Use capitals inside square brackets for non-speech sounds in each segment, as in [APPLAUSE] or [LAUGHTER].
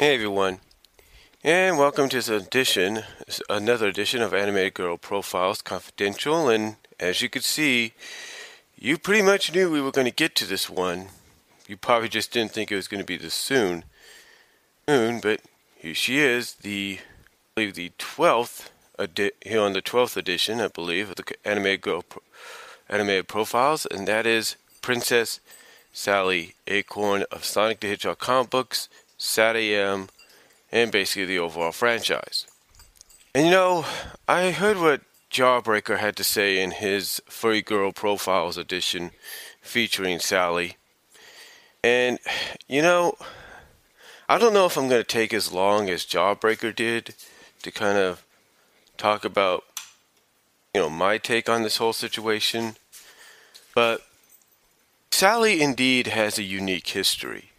Hey everyone, and welcome to this edition, another edition of Animated Girl Profiles Confidential. And as you could see, you pretty much knew we were going to get to this one. You probably just didn't think it was going to be this soon. Soon, but here she is, the I believe the twelfth edi- here on the twelfth edition, I believe, of the Animated Girl Pro- Animated Profiles, and that is Princess Sally Acorn of Sonic the Hedgehog comic books SatAM, and basically the overall franchise. And you know, I heard what Jawbreaker had to say in his Furry Girl Profiles edition featuring Sally. And, you know, I don't know if I'm going to take as long as Jawbreaker did to kind of talk about, you know, my take on this whole situation. But Sally indeed has a unique history.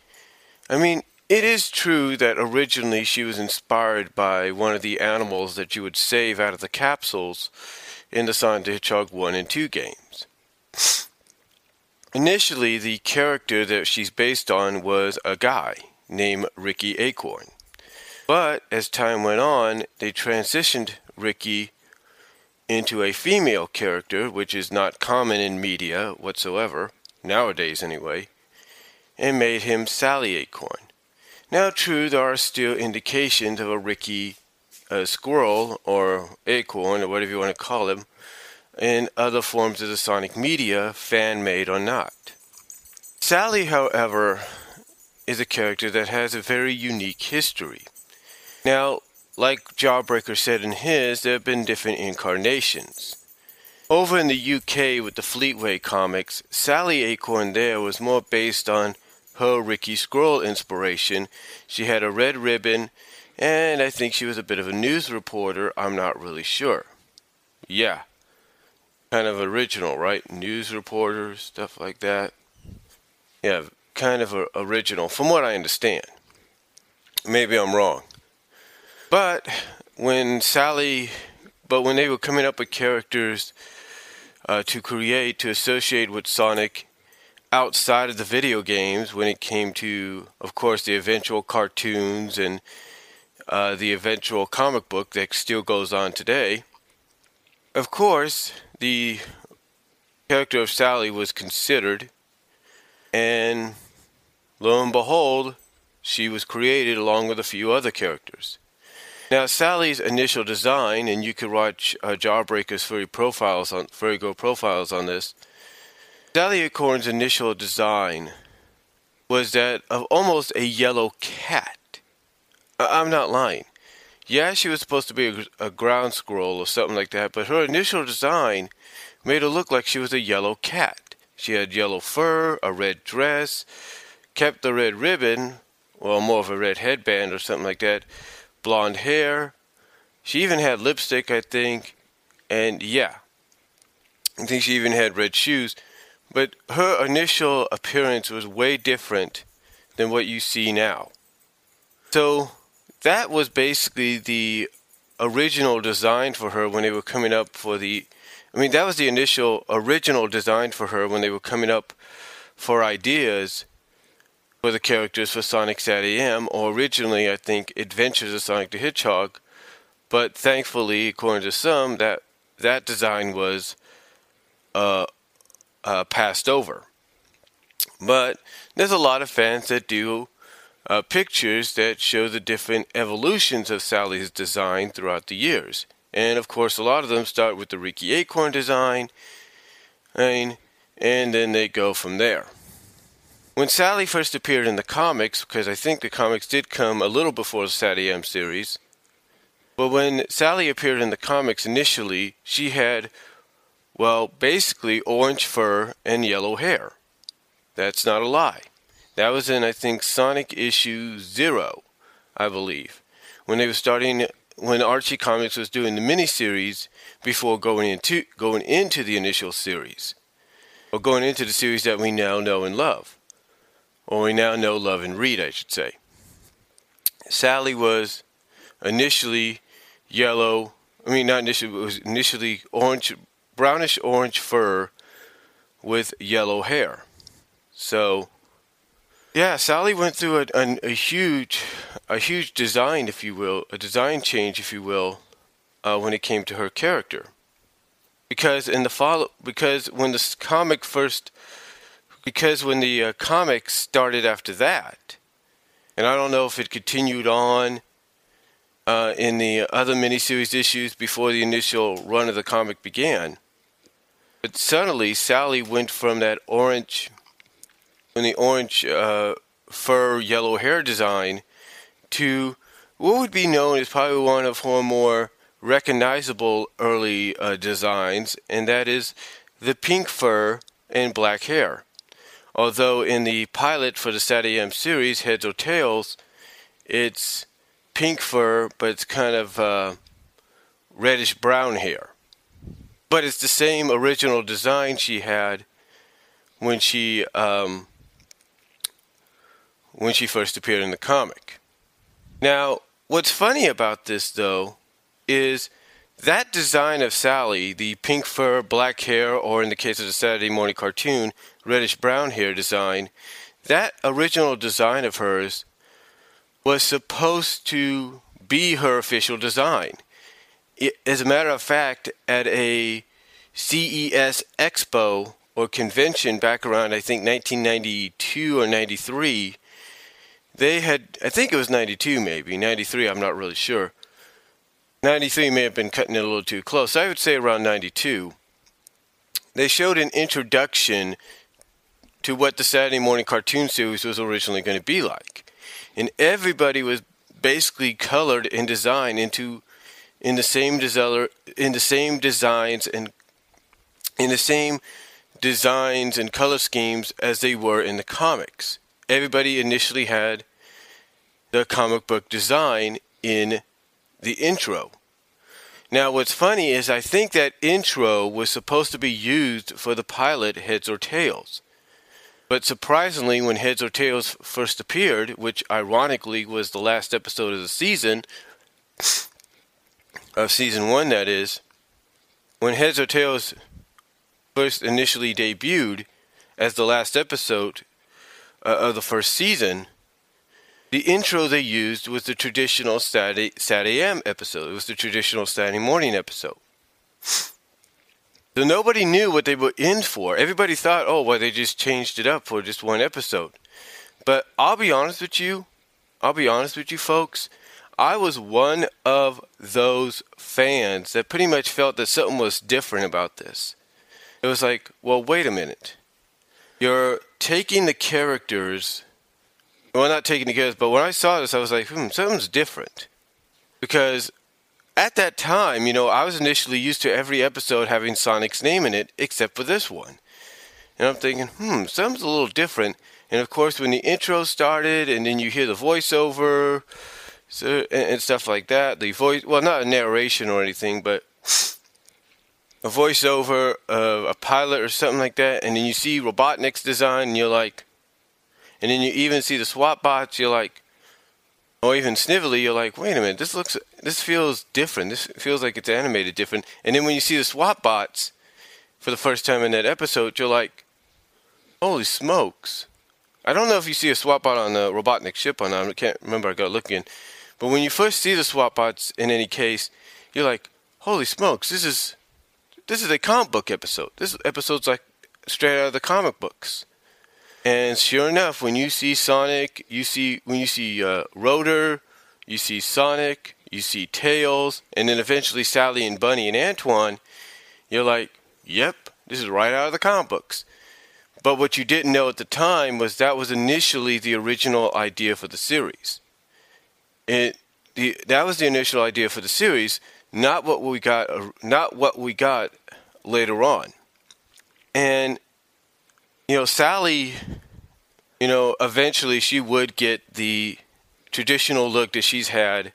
I mean, it is true that originally she was inspired by one of the animals that you would save out of the capsules in the Sonic the Hedgehog 1 and 2 games. Initially, the character that she's based on was a guy named Ricky Acorn. But as time went on, they transitioned Ricky into a female character, which is not common in media whatsoever, nowadays anyway, and made him Sally Acorn. Now, true, there are still indications of a Ricky uh, squirrel or acorn or whatever you want to call him in other forms of the sonic media, fan made or not. Sally, however, is a character that has a very unique history. Now, like Jawbreaker said in his, there have been different incarnations. Over in the UK with the Fleetway comics, Sally Acorn there was more based on her Ricky Squirrel inspiration. She had a red ribbon, and I think she was a bit of a news reporter. I'm not really sure. Yeah. Kind of original, right? News reporter, stuff like that. Yeah, kind of original, from what I understand. Maybe I'm wrong. But when Sally, but when they were coming up with characters uh, to create, to associate with Sonic, outside of the video games when it came to, of course, the eventual cartoons and uh, the eventual comic book that still goes on today. Of course, the character of Sally was considered, and lo and behold, she was created along with a few other characters. Now, Sally's initial design, and you can watch uh, Jawbreaker's furry profiles on furry girl profiles on this Sally Acorn's initial design was that of almost a yellow cat. I'm not lying. Yeah, she was supposed to be a, a, ground squirrel or something like that, but her initial design made her look like she was a yellow cat. She had yellow fur, a red dress, kept the red ribbon, well, more of a red headband or something like that, blonde hair. She even had lipstick, I think, and yeah, I think she even had red shoes. But her initial appearance was way different than what you see now. So that was basically the original design for her when they were coming up for the I mean that was the initial original design for her when they were coming up for ideas for the characters for Sonic SatAM or originally I think Adventures of Sonic the Hedgehog but thankfully according to some that that design was uh, uh, passed over. But there's a lot of fans that do uh, pictures that show the different evolutions of Sally's design throughout the years. And of course, a lot of them start with the Ricky Acorn design, and, and then they go from there. When Sally first appeared in the comics, because I think the comics did come a little before the SatAM series, but when Sally appeared in the comics initially, she had well, basically, orange fur and yellow hair. That's not a lie. That was in, I think, Sonic issue zero, I believe, when they were starting, when Archie Comics was doing the miniseries before going into going into the initial series, or going into the series that we now know and love, or we now know, love, and read, I should say. Sally was initially yellow. I mean, not initially. It was initially orange, brownish orange fur with yellow hair. So, yeah, Sally went through a, a, a huge a huge design, if you will, a design change, if you will, uh, when it came to her character. Because in the follow, because when the comic first, because when the uh, comic started after that, and I don't know if it continued on uh, in the other miniseries issues before the initial run of the comic began. But suddenly, Sally went from that orange, from the orange uh, fur, yellow hair design, to what would be known as probably one of her more recognizable early uh, designs, and that is the pink fur and black hair. Although in the pilot for the Saturday AM series, Heads or Tails, it's pink fur, but it's kind of uh, reddish brown hair. But it's the same original design she had when she um, when she first appeared in the comic. Now, what's funny about this though is that design of Sally, the pink fur, black hair, or in the case of the Saturday morning cartoon, reddish brown hair design, that original design of hers was supposed to be her official design. As a matter of fact, at a CES expo or convention back around, I think, 1992 or 93, they had, I think it was 92 maybe, 93, I'm not really sure. 93 may have been cutting it a little too close. I would say around 92. They showed an introduction to what the Saturday morning cartoon series was originally going to be like. And everybody was basically colored and designed into in the same in the same designs and in the same designs and color schemes as they were in the comics. Everybody initially had the comic book design in the intro. Now, what's funny is I think that intro was supposed to be used for the pilot Heads or Tails. But surprisingly, when Heads or Tails first appeared, which ironically was the last episode of the season, of season one, that is, when Heads or Tails first initially debuted as the last episode uh, of the first season, the intro they used was the traditional Saturday, Saturday AM episode. It was the traditional Saturday morning episode. So nobody knew what they were in for. Everybody thought, oh, well, they just changed it up for just one episode. But I'll be honest with you. I'll be honest with you, folks. I was one of those fans that pretty much felt that something was different about this. It was like, well, wait a minute. You're taking the characters well, not taking the characters, but when I saw this, I was like, hmm, something's different. Because at that time, you know, I was initially used to every episode having Sonic's name in it, except for this one. And I'm thinking, hmm, something's a little different. And of course, when the intro started, and then you hear the voiceover, so and, and stuff like that, the voice, well, not a narration or anything, but a voiceover of a pilot or something like that, and then you see Robotnik's design, and you're like, and then you even see the SWAT bots, you're like, or even Snively, you're like, wait a minute, this looks, this feels different. This feels like it's animated different. And then when you see the SWAT bots for the first time in that episode, you're like, holy smokes. I don't know if you see a SWAT bot on the Robotnik ship or not. I can't remember. I got looking. But when you first see the SWAT bots, in any case, you're like, holy smokes, this is, this is a comic book episode. This episode's like straight out of the comic books. And sure enough, when you see Sonic, you see when you see uh, Rotor, you see Sonic, you see Tails, and then eventually Sally and Bunny and Antoine, you're like, "Yep, this is right out of the comic books." But what you didn't know at the time was that was initially the original idea for the series. It the, that was the initial idea for the series, not what we got, uh, not what we got later on. And you know, Sally, you know, eventually she would get the traditional look that she's had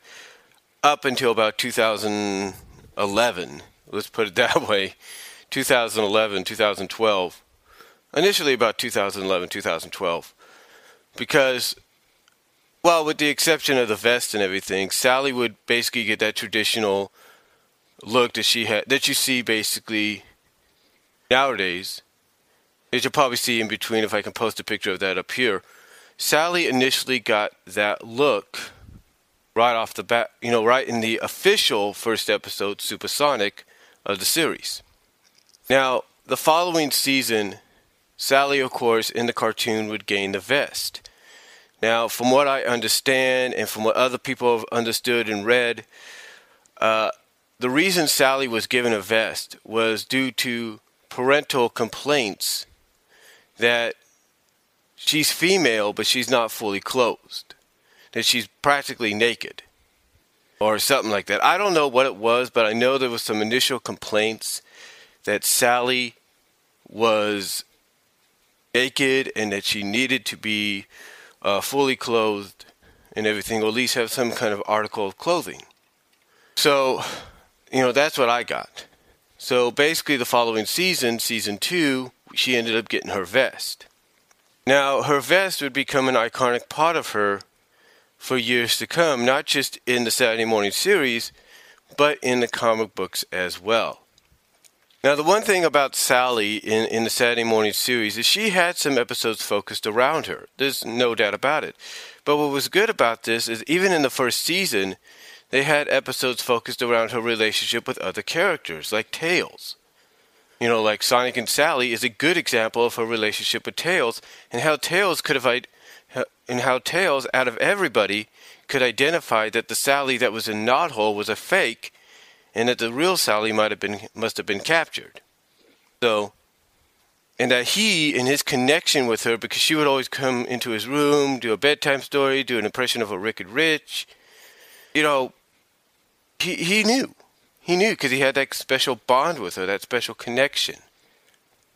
up until about 2011. Let's put it [LAUGHS] that way 2011, 2012. Initially about 2011, 2012. Because, well, with the exception of the vest and everything, Sally would basically get that traditional look that she had, that you see basically nowadays as you'll probably see in between if I can post a picture of that up here. Sally initially got that look right off the bat, you know, right in the official first episode, Supersonic, of the series. Now, the following season, Sally, of course, in the cartoon would gain the vest. Now, from what I understand and from what other people have understood and read, uh, the reason Sally was given a vest was due to parental complaints that she's female, but she's not fully clothed, that she's practically naked, or something like that. I don't know what it was, but I know there was some initial complaints that Sally was naked and that she needed to be uh, fully clothed and everything, or at least have some kind of article of clothing. So, you know, that's what I got. So basically, the following season, season two, she ended up getting her vest. Now, her vest would become an iconic part of her for years to come, not just in the Saturday morning series, but in the comic books as well. Now, the one thing about Sally in, in the Saturday morning series is she had some episodes focused around her. There's no doubt about it. But what was good about this is even in the first season, they had episodes focused around her relationship with other characters, like Tails. You know, like Sonic and Sally is a good example of her relationship with Tails, and how Tails could have, and how Tails, out of everybody, could identify that the Sally that was in Knothole was a fake, and that the real Sally might have been must have been captured. So, and that he, in his connection with her, because she would always come into his room, do a bedtime story, do an impression of a wicked rich, you know, he he knew, he knew because he had that special bond with her, that special connection.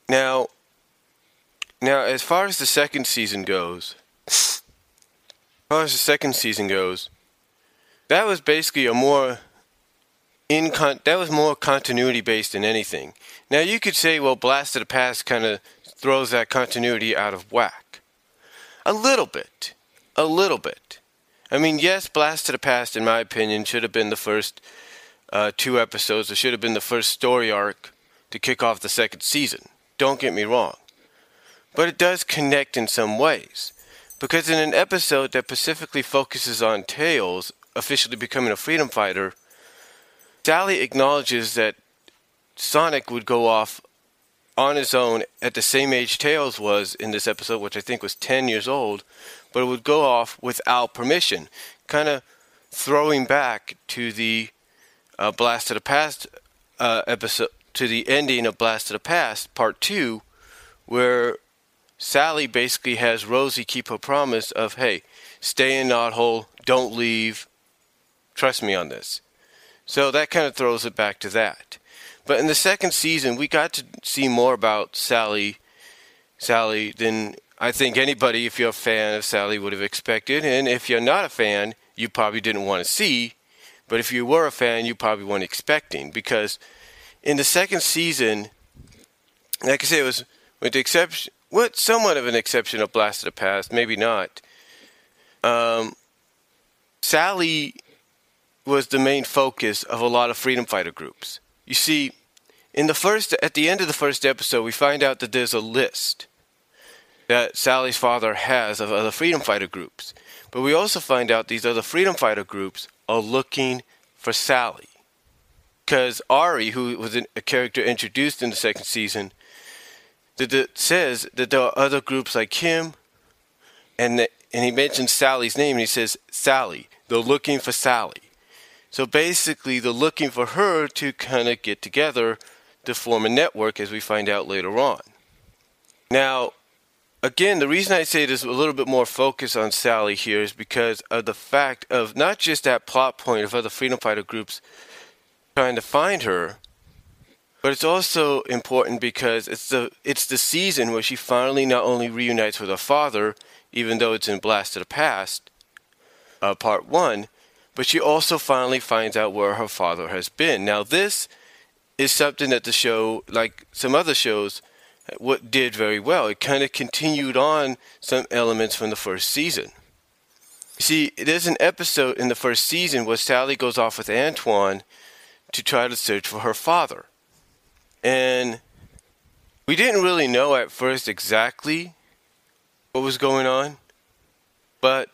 Now, now as far as the second season goes, as far as the second season goes, that was basically a more in con- that was more continuity based than anything. Now you could say, well, Blast of the Past kind of throws that continuity out of whack. A little bit, a little bit. I mean, yes, Blast of the Past, in my opinion, should have been the first uh, two episodes. It should have been the first story arc to kick off the second season. Don't get me wrong, but it does connect in some ways. Because in an episode that specifically focuses on Tails officially becoming a freedom fighter Sally acknowledges that Sonic would go off on his own at the same age Tails was in this episode, which I think was 10 years old, but it would go off without permission, kind of throwing back to the uh, Blast of the Past uh, episode, to the ending of Blast of the Past, part two, where Sally basically has Rosie keep her promise of, hey, stay in Knothole, don't leave, trust me on this. So that kind of throws it back to that. But in the second season, we got to see more about Sally, Sally than I think anybody, if you're a fan of Sally, would have expected. And if you're not a fan, you probably didn't want to see. But if you were a fan, you probably weren't expecting because in the second season, like I say, it was with the exception, what somewhat of an exception of Blast of the Past, maybe not. Um, Sally was the main focus of a lot of freedom fighter groups. You see, in the first at the end of the first episode, we find out that there's a list that Sally's father has of other freedom fighter groups. But we also find out these other freedom fighter groups are looking for Sally. Because Ari, who was a character introduced in the second season, that says that there are other groups like him, and that, and he mentions Sally's name, and he says Sally. They're looking for Sally. So basically, they're looking for her to kind of get together to form a network, as we find out later on. Now, again, the reason I say there's a little bit more focus on Sally here is because of the fact of not just that plot point of other freedom fighter groups trying to find her, but it's also important because it's the it's the season where she finally not only reunites with her father, even though it's in Blast of the Past, uh, part one, but she also finally finds out where her father has been. Now, this is something that the show, like some other shows, uh, what did very well. It kind of continued on some elements from the first season. See, there's an episode in the first season where Sally goes off with Antoine to try to search for her father. And we didn't really know at first exactly what was going on, but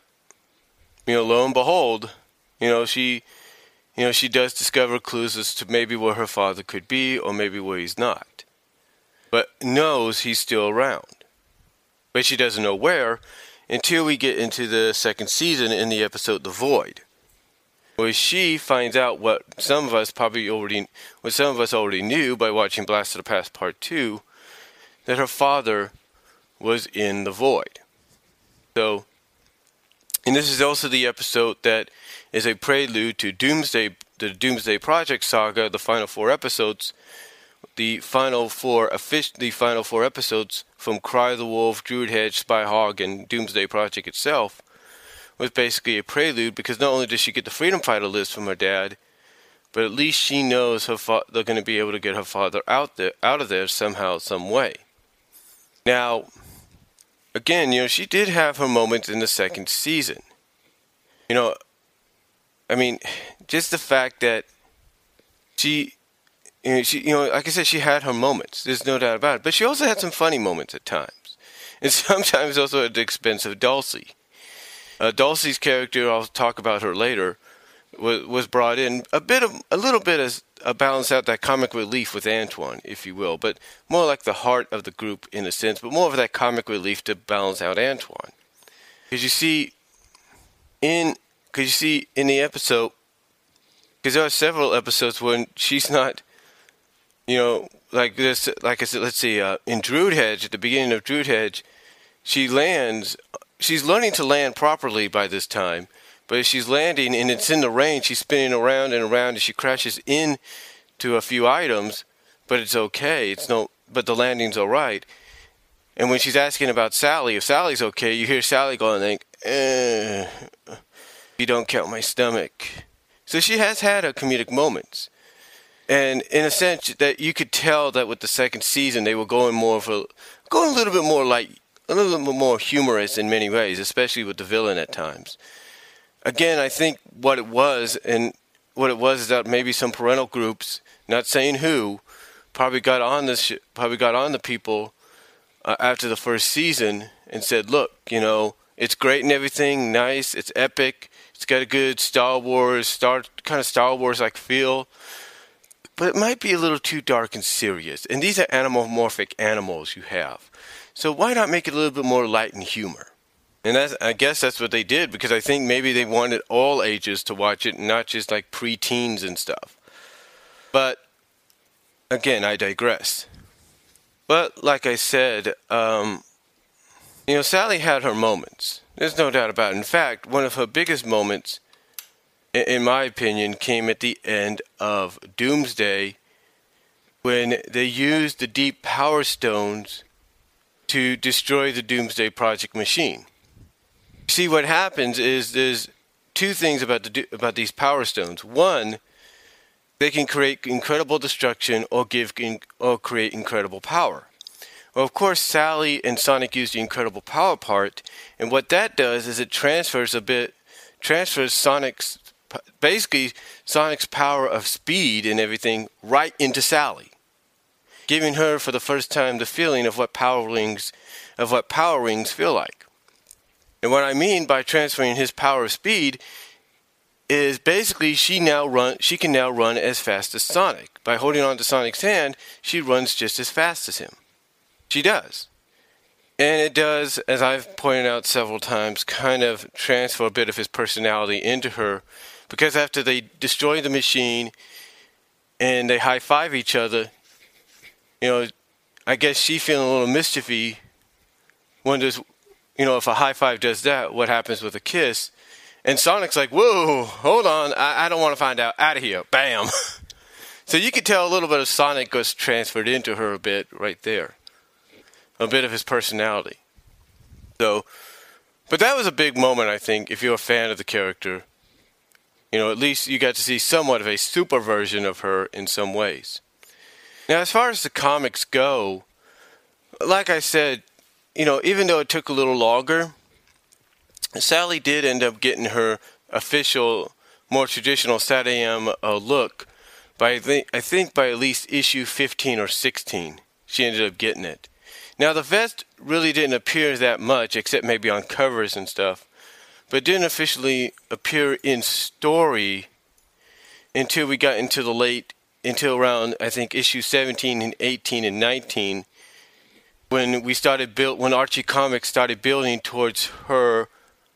you know, lo and behold, You know, she, you know, she does discover clues as to maybe where her father could be or maybe where he's not, but knows he's still around. But she doesn't know where until we get into the second season in the episode The Void where she finds out what some of us probably already, what some of us already knew by watching Blast of the Past Part 2, that her father was in the void. So, and this is also the episode that is a prelude to Doomsday, the Doomsday Project saga, the final four episodes, the final four the final four episodes from Cry the Wolf, Druid Hedge, Spy Hog, and Doomsday Project itself was basically a prelude because not only does she get the freedom fighter list from her dad, but at least she knows her fa- they're going to be able to get her father out there out of there somehow, some way. Now, again, you know, she did have her moments in the second season. You know, I mean, just the fact that she, you know, she, you know, like I said, she had her moments. There's no doubt about it. But she also had some funny moments at times, and [LAUGHS] sometimes also at the expense of Dulcy. Uh, Dulcy's character, I'll talk about her later, was was brought in a bit of a little bit as a balance out that comic relief with Antoine, if you will, but more like the heart of the group in a sense, but more of that comic relief to balance out Antoine. Because you see, in because you see in the episode, because there are several episodes when she's not, you know, like this, like I said, let's see, uh, in Druid Hedge at the beginning of Druid Hedge, she lands she's learning to land properly by this time. But as she's landing and it's in the rain, she's spinning around and around and she crashes into a few items, but it's okay. It's no, but the landing's all right. And when she's asking about Sally, if Sally's okay, you hear Sally going, think, eh, you don't count my stomach. So she has had her comedic moments. And in a sense that you could tell that with the second season, they were going more for, going a little bit more like a little bit more humorous in many ways, especially with the villain at times. Again, I think what it was, and what it was is that maybe some parental groups, not saying who, probably got on this, probably got on the people uh, after the first season and said, "Look, you know, it's great and everything, nice, it's epic, it's got a good Star Wars, Star kind of Star Wars like feel." But it might be a little too dark and serious. And these are anamorphic animals you have. So why not make it a little bit more light and humor? And that's, I guess that's what they did because I think maybe they wanted all ages to watch it, not just like pre-teens and stuff. But again, I digress. But like I said, um, you know, Sally had her moments. There's no doubt about it. In fact, one of her biggest moments, in my opinion, came at the end of Doomsday when they used the deep power stones to destroy the Doomsday Project machine. See, what happens is there's two things about the about these Power Stones. One, they can create incredible destruction or give or create incredible power. Well, of course, Sally and Sonic use the incredible power part, and what that does is it transfers a bit, transfers Sonic's basically Sonic's power of speed and everything right into Sally giving her for the first time the feeling of what power rings of what power rings feel like. And what I mean by transferring his power of speed is basically she now run she can now run as fast as Sonic. By holding on to Sonic's hand, she runs just as fast as him. She does. And it does, as I've pointed out several times, kind of transfer a bit of his personality into her because after they destroy the machine and they high five each other, you know, I guess she feeling a little mischiefy. Wonders, you know, if a high five does that, what happens with a kiss? And Sonic's like, "Whoa, hold on, I, I don't want to find out. Out of here, bam!" [LAUGHS] so you could tell a little bit of Sonic was transferred into her a bit right there, a bit of his personality. So, but that was a big moment, I think, if you're a fan of the character. You know, at least you got to see somewhat of a super version of her in some ways. Now, as far as the comics go, like I said, you know, even though it took a little longer, Sally did end up getting her official, more traditional SatAM uh, look by the, I think by at least issue 15 or 16. She ended up getting it. Now the vest really didn't appear that much, except maybe on covers and stuff. but didn't officially appear in story until we got into the late, until around, I think, issue 17 and 18 and 19, when we started build, when Archie Comics started building towards her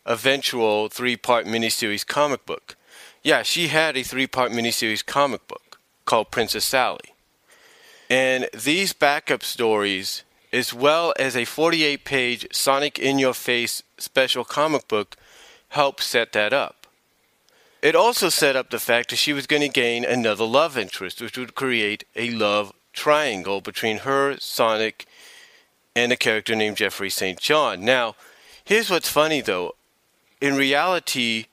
eventual three-part miniseries comic book. Yeah, she had a three-part miniseries comic book called Princess Sally. And these backup stories, as well as a 48 page Sonic in Your Face special comic book, helped set that up. It also set up the fact that she was going to gain another love interest, which would create a love triangle between her, Sonic, and a character named Geoffrey St. John. Now, here's what's funny though. In reality,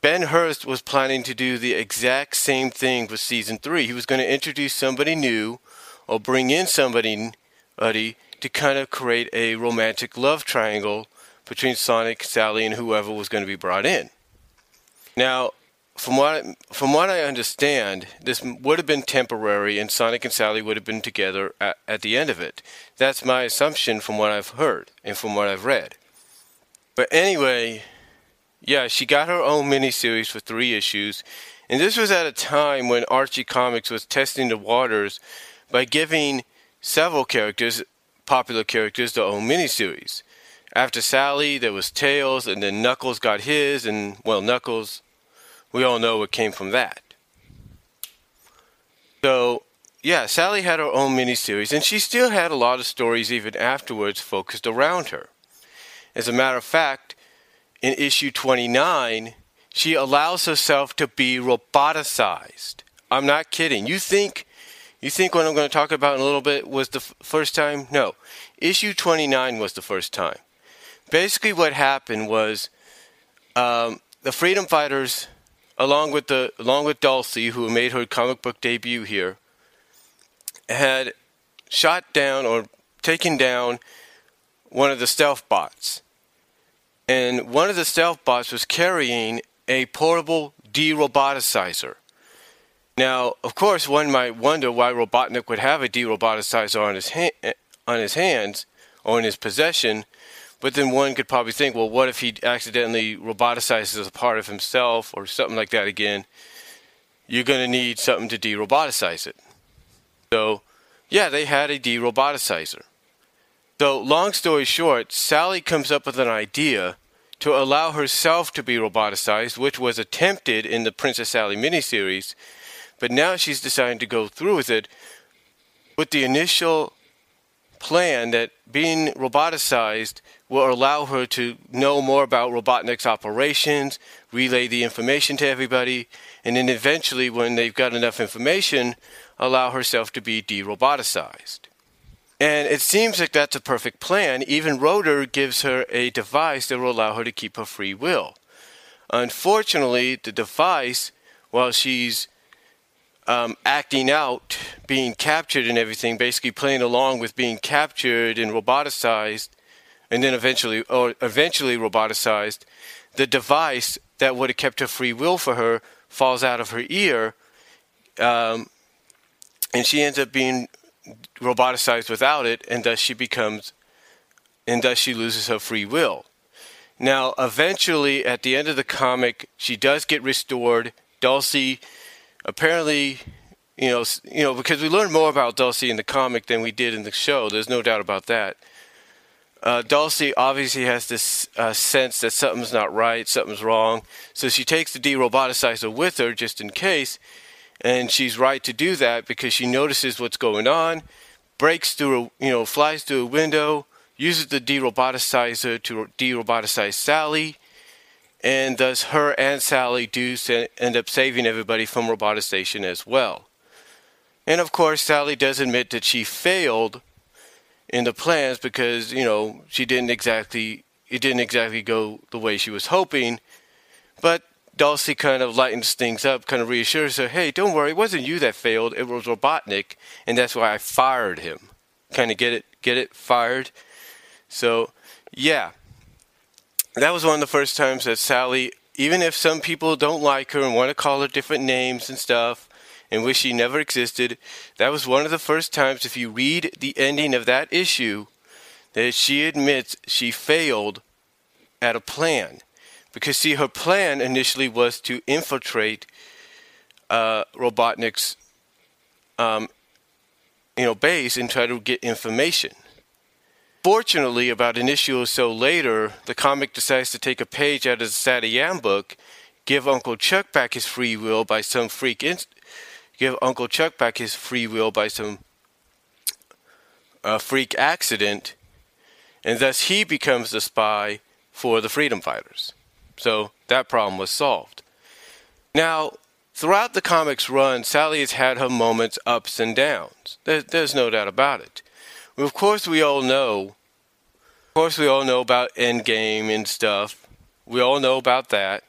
Ben Hurst was planning to do the exact same thing with season three. He was going to introduce somebody new or bring in somebody to kind of create a romantic love triangle between Sonic, Sally, and whoever was going to be brought in. Now, from what from what I understand, this would have been temporary, and Sonic and Sally would have been together at, at the end of it. That's my assumption from what I've heard and from what I've read. But anyway, yeah, she got her own miniseries for three issues, and this was at a time when Archie Comics was testing the waters by giving several characters, popular characters, their own miniseries. After Sally, there was Tails, and then Knuckles got his, and well, Knuckles, we all know what came from that. So, yeah, Sally had her own miniseries, and she still had a lot of stories even afterwards focused around her. As a matter of fact, in issue 29, she allows herself to be roboticized. I'm not kidding. You think you think what I'm going to talk about in a little bit was the f- first time? No. Issue 29 was the first time. Basically what happened was um, the freedom fighters along with the along with Dulcy who made her comic book debut here had shot down or taken down one of the stealth bots and one of the stealth bots was carrying a portable de-roboticizer. Now, of course, one might wonder why Robotnik would have a de-roboticizer on his ha- on his hands or in his possession, but then one could probably think, well, what if he accidentally roboticizes a part of himself or something like that again? You're going to need something to de-roboticize it. So, yeah, they had a de-roboticizer. So, long story short, Sally comes up with an idea to allow herself to be roboticized, which was attempted in the Princess Sally miniseries, but now she's deciding to go through with it with the initial plan that being roboticized will allow her to know more about Robotnik's operations, relay the information to everybody, and then eventually, when they've got enough information, allow herself to be de roboticized. And it seems like that's a perfect plan. Even Rotor gives her a device that will allow her to keep her free will. Unfortunately, the device, while she's um, acting out, being captured and everything, basically playing along with being captured and roboticized, and then eventually, or eventually roboticized, the device that would have kept her free will for her falls out of her ear, um, and she ends up being roboticized without it, and thus she becomes, and thus she loses her free will. Now, eventually, at the end of the comic, she does get restored. Dulcy, apparently, you know, you know, because we learned more about Dulcy in the comic than we did in the show. There's no doubt about that. Uh, Dulcy obviously has this uh, sense that something's not right, something's wrong, so she takes the de-roboticizer with her just in case, and she's right to do that because she notices what's going on, breaks through, a, you know, flies through a window, uses the de-roboticizer to de-roboticize Sally, and thus her and Sally do end up saving everybody from robotization as well. And of course, Sally does admit that she failed in the plans because you know she didn't exactly it didn't exactly go the way she was hoping, but Dulcy kind of lightens things up, kind of reassures her, hey, don't worry, it wasn't you that failed, it was Robotnik, and that's why I fired him. Kind of get it, get it, fired. So, yeah. That was one of the first times that Sally, even if some people don't like her and want to call her different names and stuff, and wish she never existed, that was one of the first times, if you read the ending of that issue, that she admits she failed at a plan Because, see, her plan initially was to infiltrate uh, Robotnik's um, you know, base and try to get information. Fortunately, about an issue or so later, the comic decides to take a page out of the SatAM book, give Uncle Chuck back his free will by some freak give Uncle Chuck back his free will by some uh, freak accident, and thus he becomes the spy for the freedom fighters. So that problem was solved. Now, throughout the comic's run, Sally has had her moments ups and downs. There, there's no doubt about it. Of course, we all know. Of course, we all know about Endgame and stuff. We all know about that.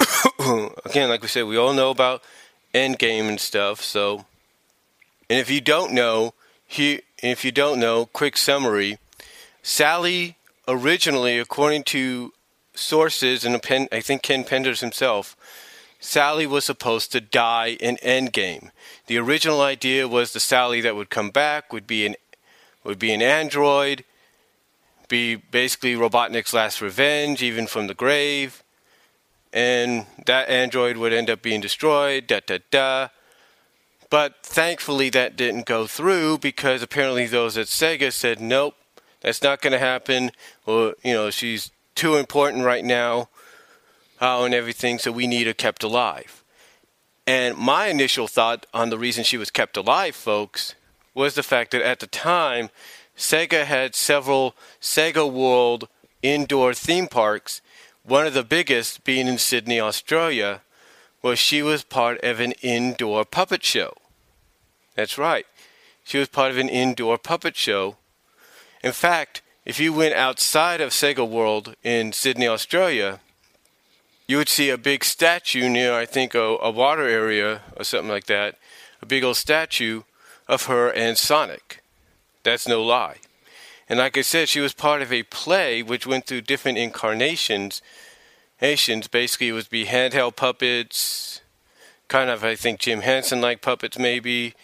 [COUGHS] Again, like we said, we all know about Endgame and stuff. So, and if you don't know, he, if you don't know, quick summary: Sally originally, according to sources and I think Ken Penders himself, Sally was supposed to die in Endgame. The original idea was the Sally that would come back would be an would be an android, be basically Robotnik's last revenge, even from the grave, and that android would end up being destroyed. Da da da. But thankfully, that didn't go through because apparently those at Sega said, "Nope, that's not going to happen." Or you know, she's too important right now uh, and everything, so we need her kept alive. And my initial thought on the reason she was kept alive, folks, was the fact that at the time, Sega had several Sega World indoor theme parks, one of the biggest being in Sydney, Australia, where she was part of an indoor puppet show. That's right. She was part of an indoor puppet show. In fact, if you went outside of Sega World in Sydney, Australia, you would see a big statue near, I think, a, a water area or something like that, a big old statue of her and Sonic. That's no lie. And like I said, she was part of a play which went through different incarnations. Nations basically it would be handheld puppets, kind of I think Jim Henson like puppets maybe,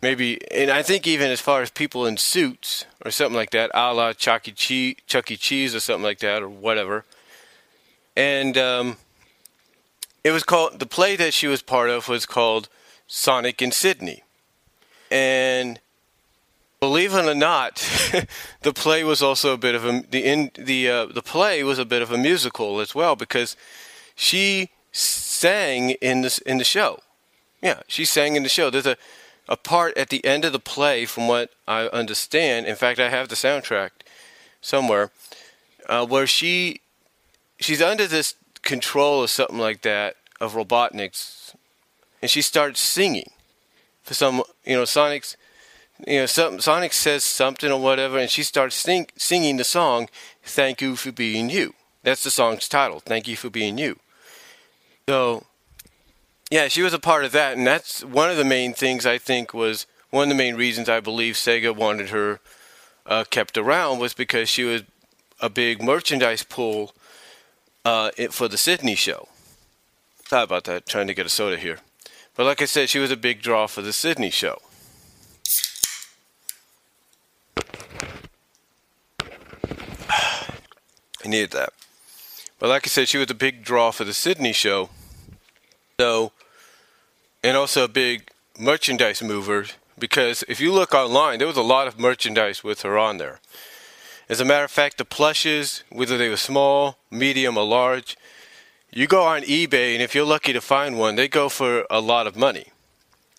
maybe, and I think even as far as people in suits or something like that, a la Chuck E. Cheese, Chuck E. Cheese or something like that or whatever and um, it was called the play that she was part of was called Sonic in Sydney, and believe it or not, [LAUGHS] the play was also a bit of a the in the uh, the play was a bit of a musical as well because she sang in this in the show. Yeah, she sang in the show. There's a a part at the end of the play, from what I understand. In fact, I have the soundtrack somewhere uh, where she she's under this control or something like that of Robotnik's, and she starts singing for some, you know, Sonic's, you know, Sonic says something or whatever, and she starts sing, singing the song, Thank You for Being You. That's the song's title, Thank You for Being You. So, yeah, she was a part of that, and that's one of the main things I think was one of the main reasons I believe Sega wanted her uh, kept around was because she was a big merchandise pull uh, for the Sydney show. Sorry about that, trying to get a soda here. But like I said, she was a big draw for the Sydney show. Needed that. But like I said, she was a big draw for the Sydney show. So, and also a big merchandise mover because if you look online, there was a lot of merchandise with her on there. As a matter of fact, the plushes, whether they were small, medium, or large, you go on eBay, and if you're lucky to find one, they go for a lot of money.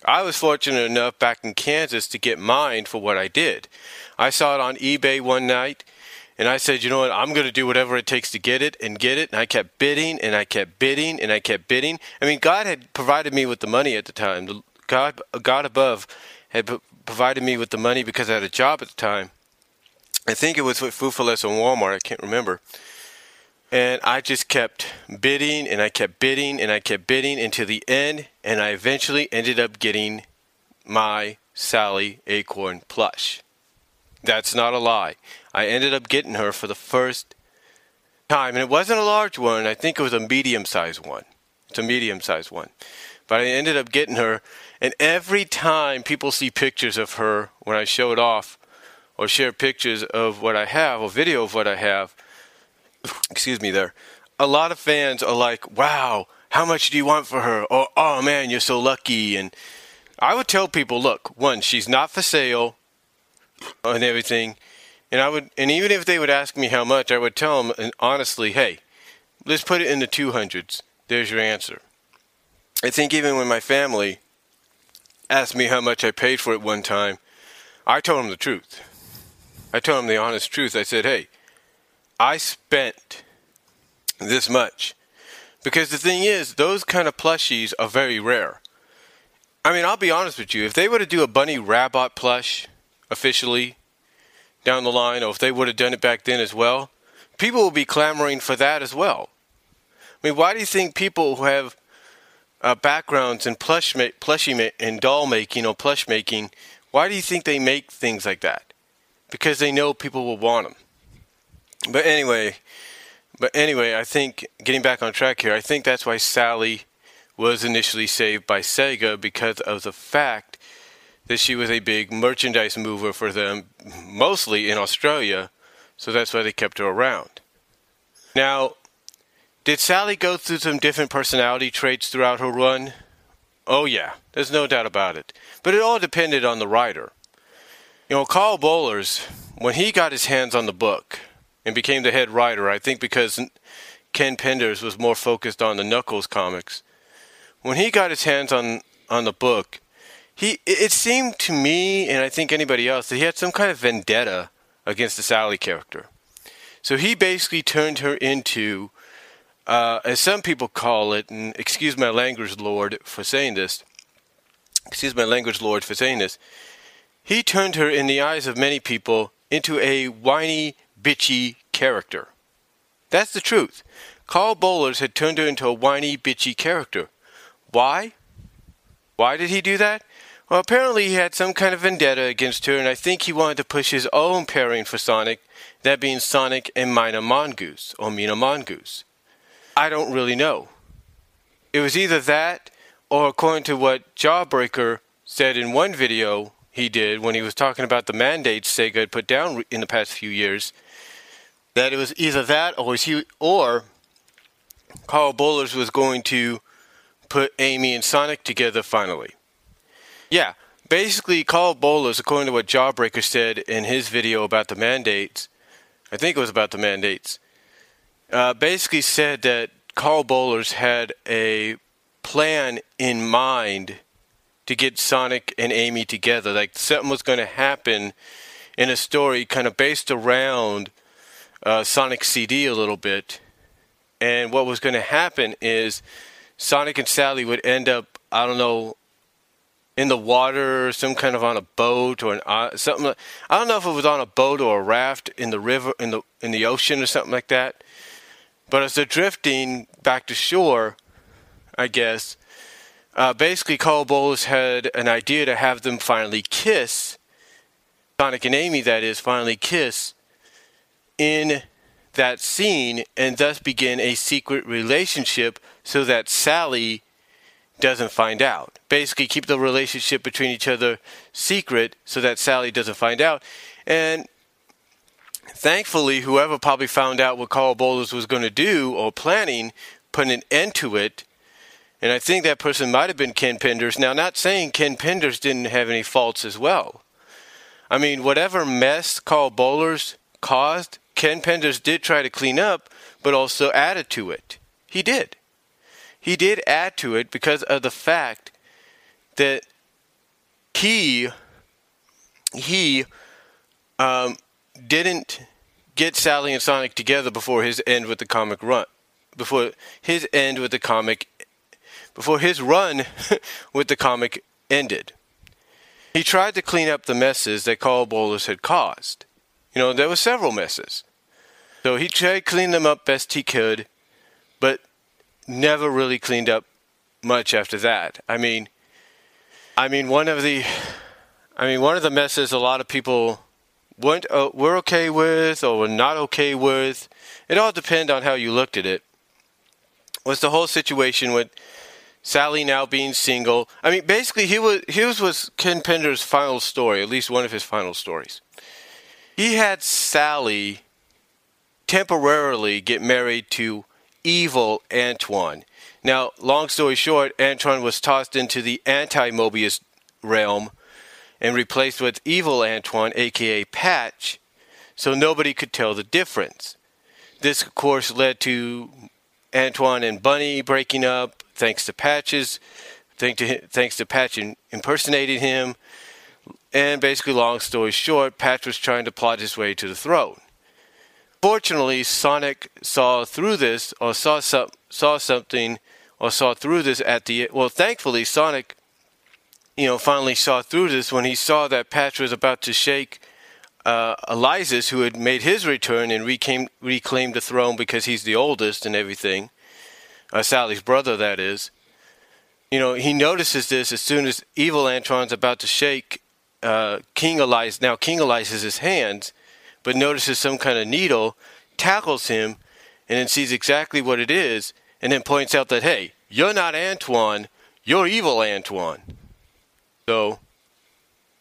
I was fortunate enough back in Kansas to get mine for what I did. I saw it on eBay one night, and I said, you know what, I'm going to do whatever it takes to get it and get it. And I kept bidding, and I kept bidding, and I kept bidding. I mean, God had provided me with the money at the time. God, God above had provided me with the money because I had a job at the time. I think it was with Food 4 Less on Walmart. I can't remember. And I just kept bidding and I kept bidding and I kept bidding until the end. And I eventually ended up getting my Sally Acorn plush. That's not a lie. I ended up getting her for the first time. And it wasn't a large one. I think it was a medium sized one. It's a medium sized one. But I ended up getting her. And every time people see pictures of her when I show it off, or share pictures of what I have or video of what I have, [SNIFFS] excuse me there, a lot of fans are like, wow, how much do you want for her? Or, oh man, you're so lucky. And I would tell people, look, one, she's not for sale and everything. And I would, and even if they would ask me how much, I would tell them and honestly, hey, let's put it in the 200s. There's your answer. I think even when my family asked me how much I paid for it one time, I told them the truth. I told them the honest truth. I said, hey, I spent this much. Because the thing is, those kind of plushies are very rare. I mean, I'll be honest with you. If they were to do a Bunnie Rabbot plush officially down the line, or if they would have done it back then as well, people will be clamoring for that as well. I mean, why do you think people who have uh, backgrounds in plush ma- plushie ma- in doll making or plush making, why do you think they make things like that? Because they know people will want them. But anyway, but anyway, I think getting back on track here, I think that's why Sally was initially saved by Sega because of the fact that she was a big merchandise mover for them, mostly in Australia, so that's why they kept her around. Now, did Sally go through some different personality traits throughout her run? Oh, yeah, there's no doubt about it. But it all depended on the writer. You know, Karl Bollers, when he got his hands on the book and became the head writer, I think because Ken Penders was more focused on the Knuckles comics, when he got his hands on, on the book, he it seemed to me, and I think anybody else, that he had some kind of vendetta against the Sally character. So he basically turned her into uh, as some people call it, and excuse my language, Lord, for saying this, excuse my language, Lord, for saying this, he turned her, in the eyes of many people, into a whiny, bitchy character. That's the truth. Karl Bollers had turned her into a whiny, bitchy character. Why? Why did he do that? Well, apparently he had some kind of vendetta against her, and I think he wanted to push his own pairing for Sonic, that being Sonic and Mina Mongoose, or Mina Mongoose. I don't really know. It was either that, or according to what Jawbreaker said in one video he did when he was talking about the mandates Sega had put down in the past few years, that it was either that or was he or Karl Bollers was going to put Amy and Sonic together finally. Yeah, basically Karl Bollers, according to what Jawbreaker said in his video about the mandates, I think it was about the mandates, uh, basically said that Karl Bollers had a plan in mind to get Sonic and Amy together. Like something was going to happen in a story kind of based around uh, Sonic CD a little bit. And what was going to happen is Sonic and Sally would end up, I don't know, in the water, some kind of on a boat or an, uh, something. I don't know if it was on a boat or a raft in the river, in the in the ocean or something like that. But as they're drifting back to shore, I guess, uh, basically Karl Bollers had an idea to have them finally kiss, Sonic and Amy, that is, finally kiss in that scene and thus begin a secret relationship so that Sally doesn't find out. Basically, keep the relationship between each other secret so that Sally doesn't find out. And Thankfully, whoever probably found out what Karl Bollers was going to do or planning put an end to it. And I think that person might have been Ken Penders. Now, not saying Ken Penders didn't have any faults as well. I mean, whatever mess Karl Bollers caused, Ken Penders did try to clean up, but also added to it. He did. He did add to it because of the fact that he he um, didn't get Sally and Sonic together before his end with the comic run, before his end with the comic, before his run [LAUGHS] with the comic ended. He tried to clean up the messes that Karl Bollers had caused. You know, there were several messes. So he tried to clean them up best he could, but never really cleaned up much after that. I mean, I mean one of the I mean one of the messes a lot of people weren't uh, we're okay with or were not okay with. It all depends on how you looked at it. Was the whole situation with Sally now being single? I mean, basically, he was his was Ken Pender's final story, at least one of his final stories. He had Sally temporarily get married to evil Antoine. Now, long story short, Antoine was tossed into the anti Mobius realm and replaced with evil Antoine, aka Patch, so nobody could tell the difference. This, of course, led to Antoine and Bunnie breaking up, thanks to Patches, thanks to, thanks to Patch impersonating him. And basically, long story short, Patch was trying to plot his way to the throne. Fortunately, Sonic saw through this, or saw some, saw something, or saw through this at the well. Thankfully, Sonic, you know, finally saw through this when he saw that Patch was about to shake uh, who had made his return and recame, reclaimed the throne because he's the oldest and everything, uh, Sally's brother, that is. You know, he notices this as soon as evil Antoine's about to shake uh, King Elias, now King Elias' hands, but notices some kind of needle, tackles him, and then sees exactly what it is, and then points out that, hey, you're not Antoine, you're evil Antoine. So,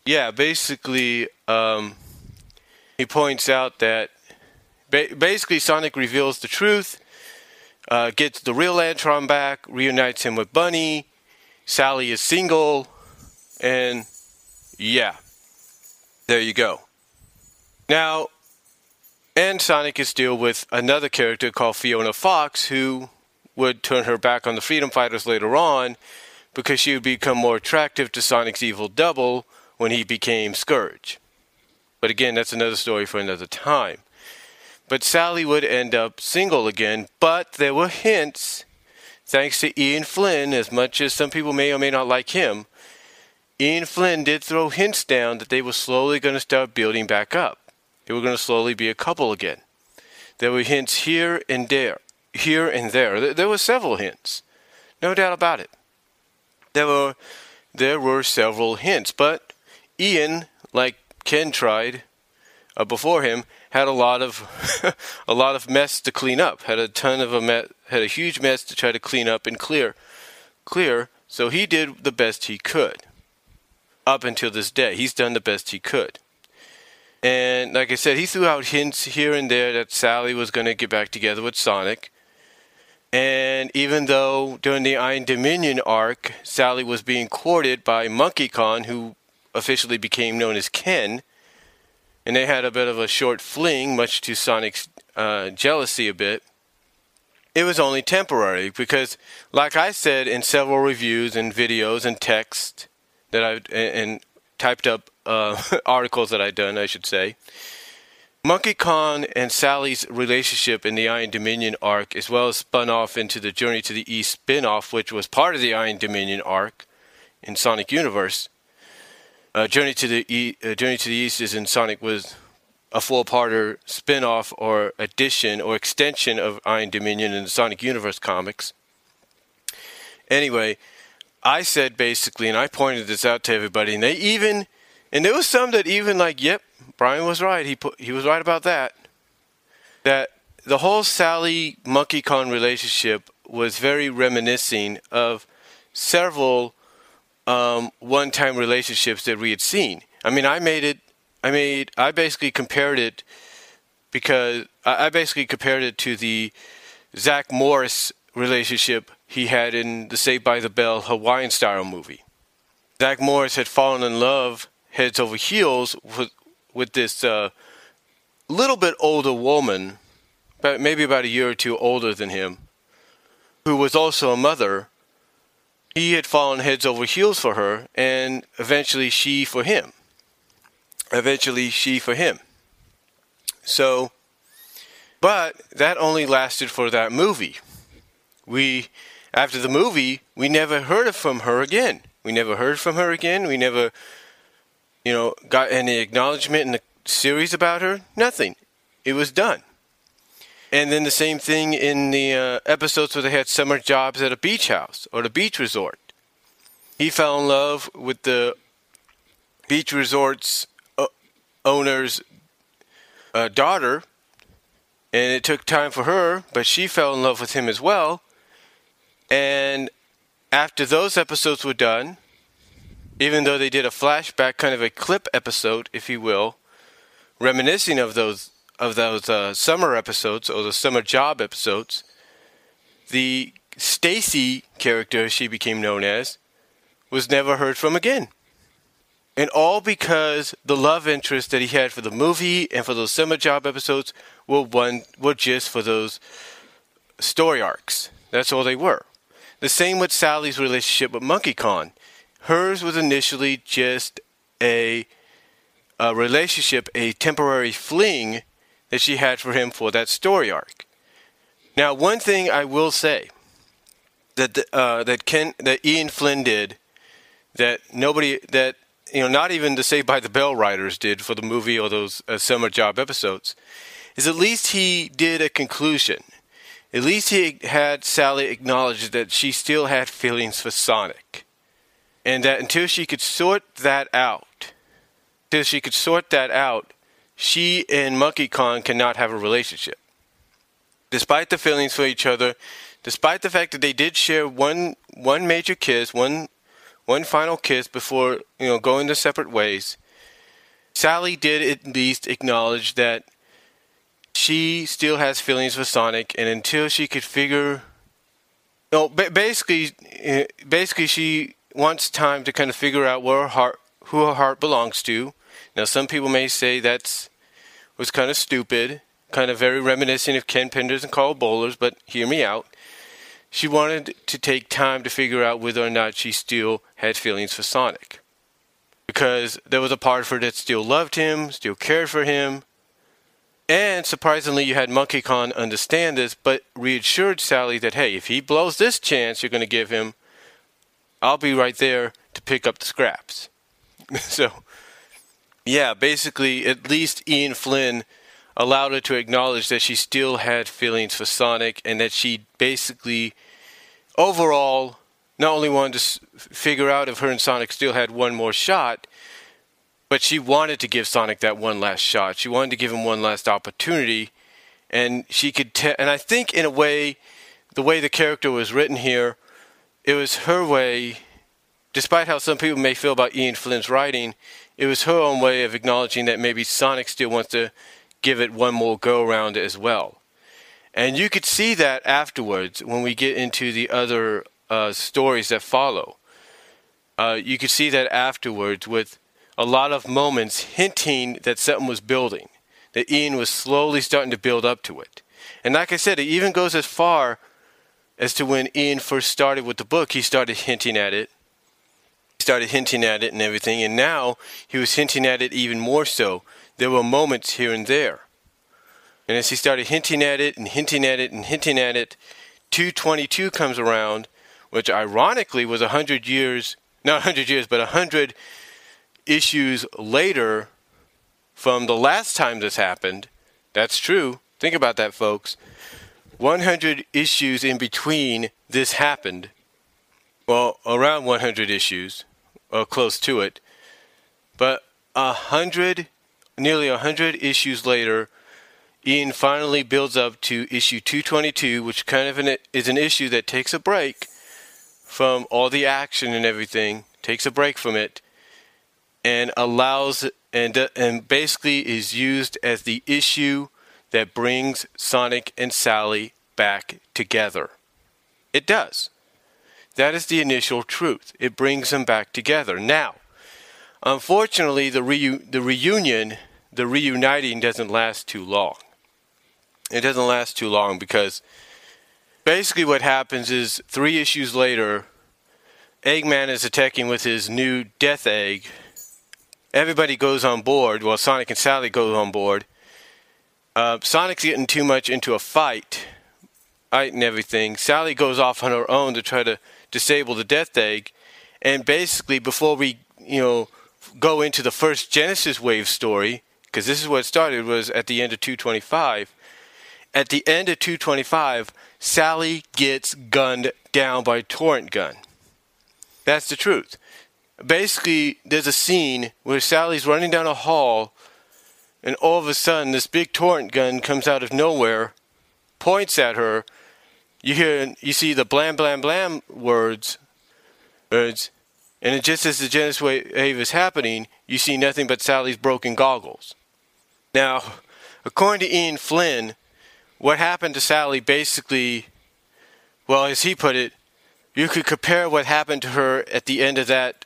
yeah, basically, um, he points out that basically Sonic reveals the truth, uh, gets the real Antoine back, reunites him with Bunnie. Sally is single, and yeah, there you go. Now, and Sonic is still with another character called Fiona Fox, who would turn her back on the Freedom Fighters later on because she would become more attractive to Sonic's evil double when he became Scourge. But again, that's another story for another time. But Sally would end up single again, but there were hints, thanks to Ian Flynn, as much as some people may or may not like him. Ian Flynn did throw hints down that they were slowly going to start building back up. They were going to slowly be a couple again. There were hints here and there, here and there. There were several hints, no doubt about it. There were there were several hints, but Ian, like Ken tried uh, before him had a lot of [LAUGHS] a lot of mess to clean up. Had a ton of a had a huge mess to try to clean up and clear, clear. So he did the best he could. Up until this day, he's done the best he could. And like I said, he threw out hints here and there that Sally was going to get back together with Sonic. And even though during the Iron Dominion arc, Sally was being courted by Monkey Khan, who officially became known as Ken. And they had a bit of a short fling, much to Sonic's uh, jealousy a bit. It was only temporary because, like I said in several reviews and videos and text that I and typed up uh, [LAUGHS] articles that I'd done, I should say. Monkey Khan and Sally's relationship in the Iron Dominion arc, as well as spun off into the Journey to the East spin off, which was part of the Iron Dominion arc in Sonic Universe, uh, Journey to the e- uh, Journey to the East is in Sonic was a four-parter spin-off or addition or extension of Iron Dominion in the Sonic Universe comics. Anyway, I said basically, and I pointed this out to everybody, and they even, and there was some that even like, yep, Brian was right. He put, he was right about that. That the whole Sally Monkey Khan relationship was very reminiscing of several um, one-time relationships that we had seen. I mean, I made it. I made. I basically compared it because I basically compared it to the Zach Morris relationship he had in the Saved by the Bell Hawaiian style movie. Zach Morris had fallen in love heads over heels with with this uh, little bit older woman, but maybe about a year or two older than him, who was also a mother he had fallen heads over heels for her, and eventually she for him. Eventually she for him. So, but that only lasted for that movie. We, after the movie, we never heard from her again. We never heard from her again. We never, you know, got any acknowledgement in the series about her. Nothing. It was done. And then the same thing in the uh, episodes where they had summer jobs at a beach house or the beach resort. He fell in love with the beach resort's uh, owner's uh, daughter, and it took time for her, but she fell in love with him as well. And after those episodes were done, even though they did a flashback, kind of a clip episode, if you will, reminiscing of those of those uh, summer episodes or the summer job episodes, the Stacy character she became known as was never heard from again. And all because the love interest that he had for the movie and for those summer job episodes were one were just for those story arcs. That's all they were. The same with Sally's relationship with Monkey Khan. Hers was initially just a, a relationship, a temporary fling that she had for him for that story arc. Now, one thing I will say that uh, that Ken that Ian Flynn did that nobody that you know not even the Saved by the Bell writers did for the movie or those uh, summer job episodes is at least he did a conclusion. At least he had Sally acknowledge that she still had feelings for Sonic. And that until she could sort that out, until she could sort that out, she and Monkey Khan cannot have a relationship. Despite the feelings for each other, despite the fact that they did share one one major kiss, one one final kiss before you know going their separate ways, Sally did at least acknowledge that she still has feelings for Sonic, and until she could figure, no, basically, eh, basically she wants time to kind of figure out where her heart, who her heart belongs to. Now, some people may say that's was kind of stupid, kind of very reminiscent of Ken Penders and Karl Bollers, but hear me out. She wanted to take time to figure out whether or not she still had feelings for Sonic. Because there was a part of her that still loved him, still cared for him, and surprisingly, you had Monkey Khan understand this, but reassured Sally that, hey, if he blows this chance you're going to give him, I'll be right there to pick up the scraps. [LAUGHS] so, yeah, basically, at least Ian Flynn allowed her to acknowledge that she still had feelings for Sonic and that she basically, overall, not only wanted to figure out if her and Sonic still had one more shot, but she wanted to give Sonic that one last shot. She wanted to give him one last opportunity, and she could. Te- and I think, in a way, the way the character was written here, it was her way. Despite how some people may feel about Ian Flynn's writing, it was her own way of acknowledging that maybe Sonic still wants to give it one more go around as well. And you could see that afterwards when we get into the other uh, stories that follow. Uh, you could see that afterwards with a lot of moments hinting that something was building, that Ian was slowly starting to build up to it. And like I said, it even goes as far as to when Ian first started with the book, he started hinting at it. He started hinting at it and everything, and now he was hinting at it even more so. There were moments here and there. And as he started hinting at it and hinting at it and hinting at it, 222 comes around, which ironically was 100 years, not 100 years, but 100 issues later from the last time this happened. That's true. Think about that, folks. 100 issues in between this happened. Well, around 100 issues, or close to it. But a hundred, nearly a hundred issues later, Ian finally builds up to issue 222, which kind of an, is an issue that takes a break from all the action and everything, takes a break from it, and allows and uh, and basically is used as the issue that brings Sonic and Sally back together. It does. That is the initial truth. It brings them back together. Now, unfortunately, the reu- the reunion, the reuniting doesn't last too long. It doesn't last too long because basically what happens is 3 issues later Eggman is attacking with his new death egg everybody goes on board. Well, Sonic and Sally go on board. Uh, Sonic's getting too much into a fight, fight and everything. Sally goes off on her own to try to disable the Death Egg, and basically, before we, you know, go into the first Genesis Wave story, because this is what started was at the end of 225. At the end of 225, Sally gets gunned down by Torrent Gun. That's the truth basically there's a scene where Sally's running down a hall and all of a sudden this big torrent gun comes out of nowhere, points at her. You hear you see the blam blam blam words words and just as the Genesis wave is happening, you see nothing but Sally's broken goggles. Now, according to Ian Flynn, what happened to Sally basically, well, as he put it, you could compare what happened to her at the end of that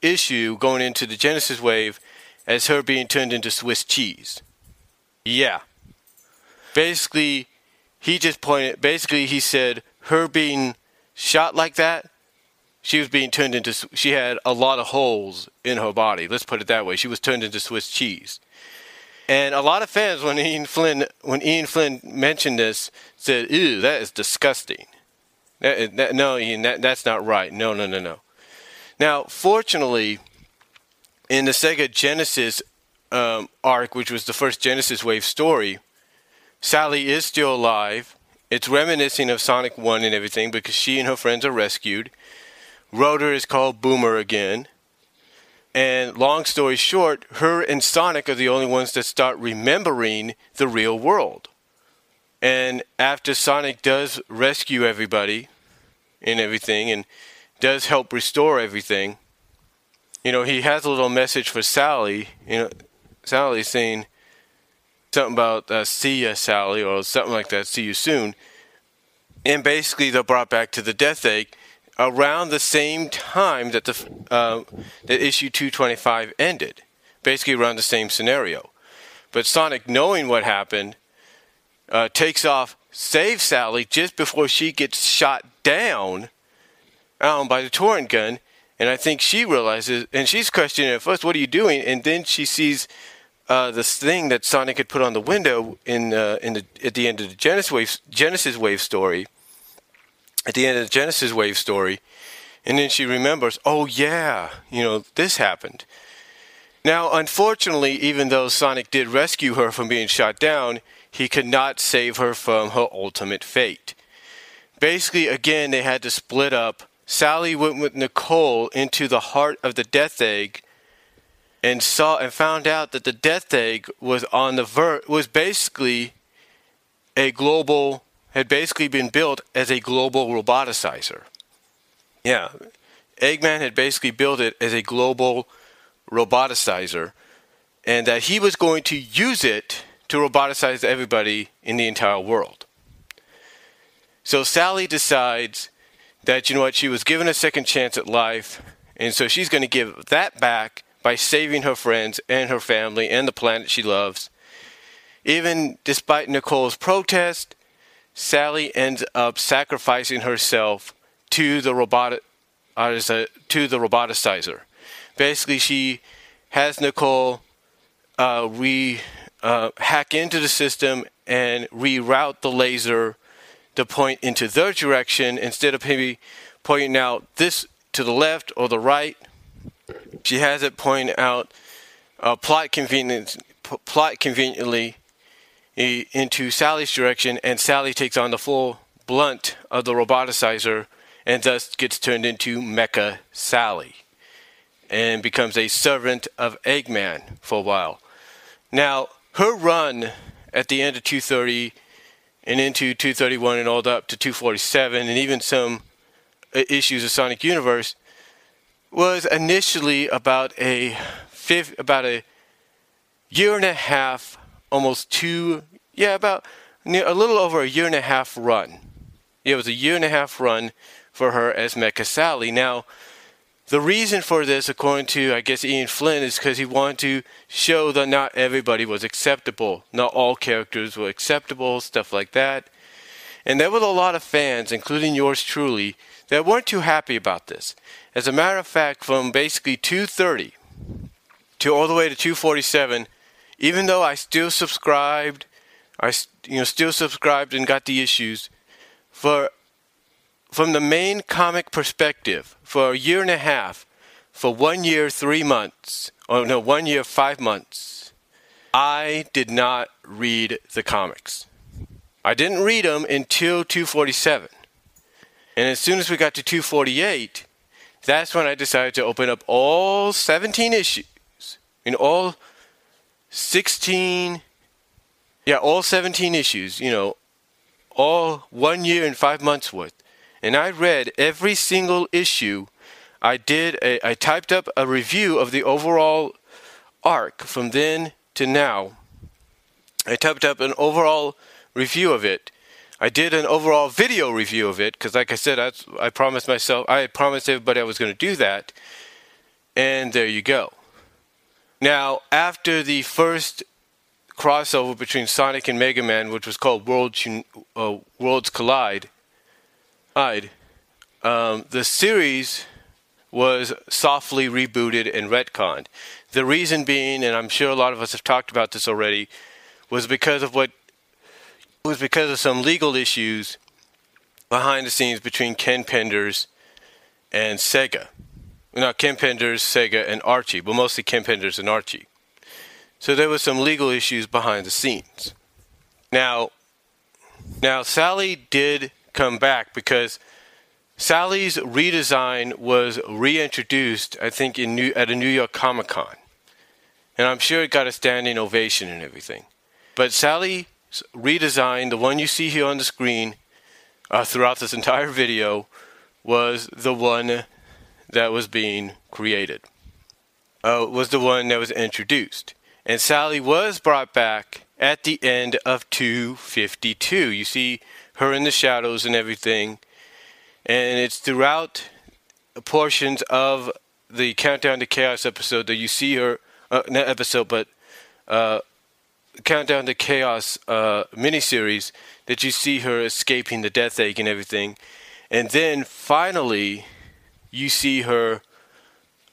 issue going into the Genesis wave as her being turned into Swiss cheese. Yeah. Basically, he just pointed, basically, he said her being shot like that, she was being turned into, she had a lot of holes in her body. Let's put it that way. She was turned into Swiss cheese. And a lot of fans, when Ian Flynn, when Ian Flynn mentioned this, said, "Ew, that is disgusting." That, that, no, Ian, that, that's not right. No, no, no, no. Now, fortunately, in the Sega Genesis um, arc, which was the first Genesis Wave story, Sally is still alive. It's reminiscing of Sonic 1 and everything because she and her friends are rescued. Rotor is called Boomer again. And long story short, her and Sonic are the only ones that start remembering the real world. And after Sonic does rescue everybody and everything and does help restore everything, you know, he has a little message for Sally. You know, Sally saying something about uh, "see ya, Sally" or something like that. "See you soon." And basically, they're brought back to the Death Egg around the same time that the uh, that issue 225 ended. Basically, around the same scenario. But Sonic, knowing what happened, uh, takes off, saves Sally just before she gets shot down um, by the torrent gun, and I think she realizes, and she's questioning at first, "What are you doing?" And then she sees uh, this thing that Sonic had put on the window in uh, in the at the end of the Genesis wave Genesis wave story. At the end of the Genesis wave story, and then she remembers, "Oh yeah, you know this happened." Now, unfortunately, even though Sonic did rescue her from being shot down, he could not save her from her ultimate fate. Basically, again, they had to split up Sally went with Nicole into the heart of the Death Egg and saw and found out that the Death Egg was on the ver- was basically a global had basically been built as a global roboticizer. Yeah, Eggman had basically built it as a global roboticizer, and that he was going to use it to roboticize everybody in the entire world. So Sally decides that, you know what, she was given a second chance at life, and so she's going to give that back by saving her friends and her family and the planet she loves. Even despite Nicole's protest, Sally ends up sacrificing herself to the to the roboticizer. Basically, she has Nicole uh, re uh, hack into the system and reroute the laser to point into their direction instead of maybe pointing out this to the left or the right. She has it point out uh, plot convenience, plot conveniently into Sally's direction, and Sally takes on the full blunt of the roboticizer and thus gets turned into Mecha Sally and becomes a servant of Eggman for a while. Now, her run at the end of 230 and into 231 and all the up to 247 and even some uh, issues of Sonic Universe was initially about a fifth, about a year and a half, almost two, yeah, about a little over a year and a half run. It was a year and a half run for her as Mecha Sally. Now, the reason for this, according to I guess Ian Flynn, is because he wanted to show that not everybody was acceptable, not all characters were acceptable, stuff like that. And there was a lot of fans, including yours truly, that weren't too happy about this. As a matter of fact, from basically 230 to all the way to 247, even though I still subscribed, I you know still subscribed and got the issues, for from the main comic perspective, for a year and a half, for one year, three months, or no, one year, five months, I did not read the comics. I didn't read them until 247. And as soon as we got to 248, that's when I decided to open up all 17 issues in all 16, yeah, all 17 issues, you know, all one year and five months worth and I read every single issue. I did. A, I typed up a review of the overall arc from then to now, I typed up an overall review of it. I did an overall video review of it because, like I said, I, I promised myself, I promised everybody I was going to do that. And there you go. Now, after the first crossover between Sonic and Mega Man, which was called Worlds, uh, Worlds Collide, um, the series was softly rebooted and retconned. The reason being, and I'm sure a lot of us have talked about this already, was because of what was because of some legal issues behind the scenes between Ken Penders and Sega. Not Ken Penders, Sega, and Archie, but mostly Ken Penders and Archie. So there was some legal issues behind the scenes. Now, now Sally did come back because Sally's redesign was reintroduced, I think, in New, at a New York Comic Con, and I'm sure it got a standing ovation and everything. But Sally's redesign, the one you see here on the screen, uh, throughout this entire video, was the one that was being created. Uh, was the one that was introduced. And Sally was brought back at the end of 252. You see her in the shadows and everything. And it's throughout portions of the Countdown to Chaos episode that you see her, uh, not episode, but uh, Countdown to Chaos uh, miniseries that you see her escaping the death egg and everything. And then finally, you see her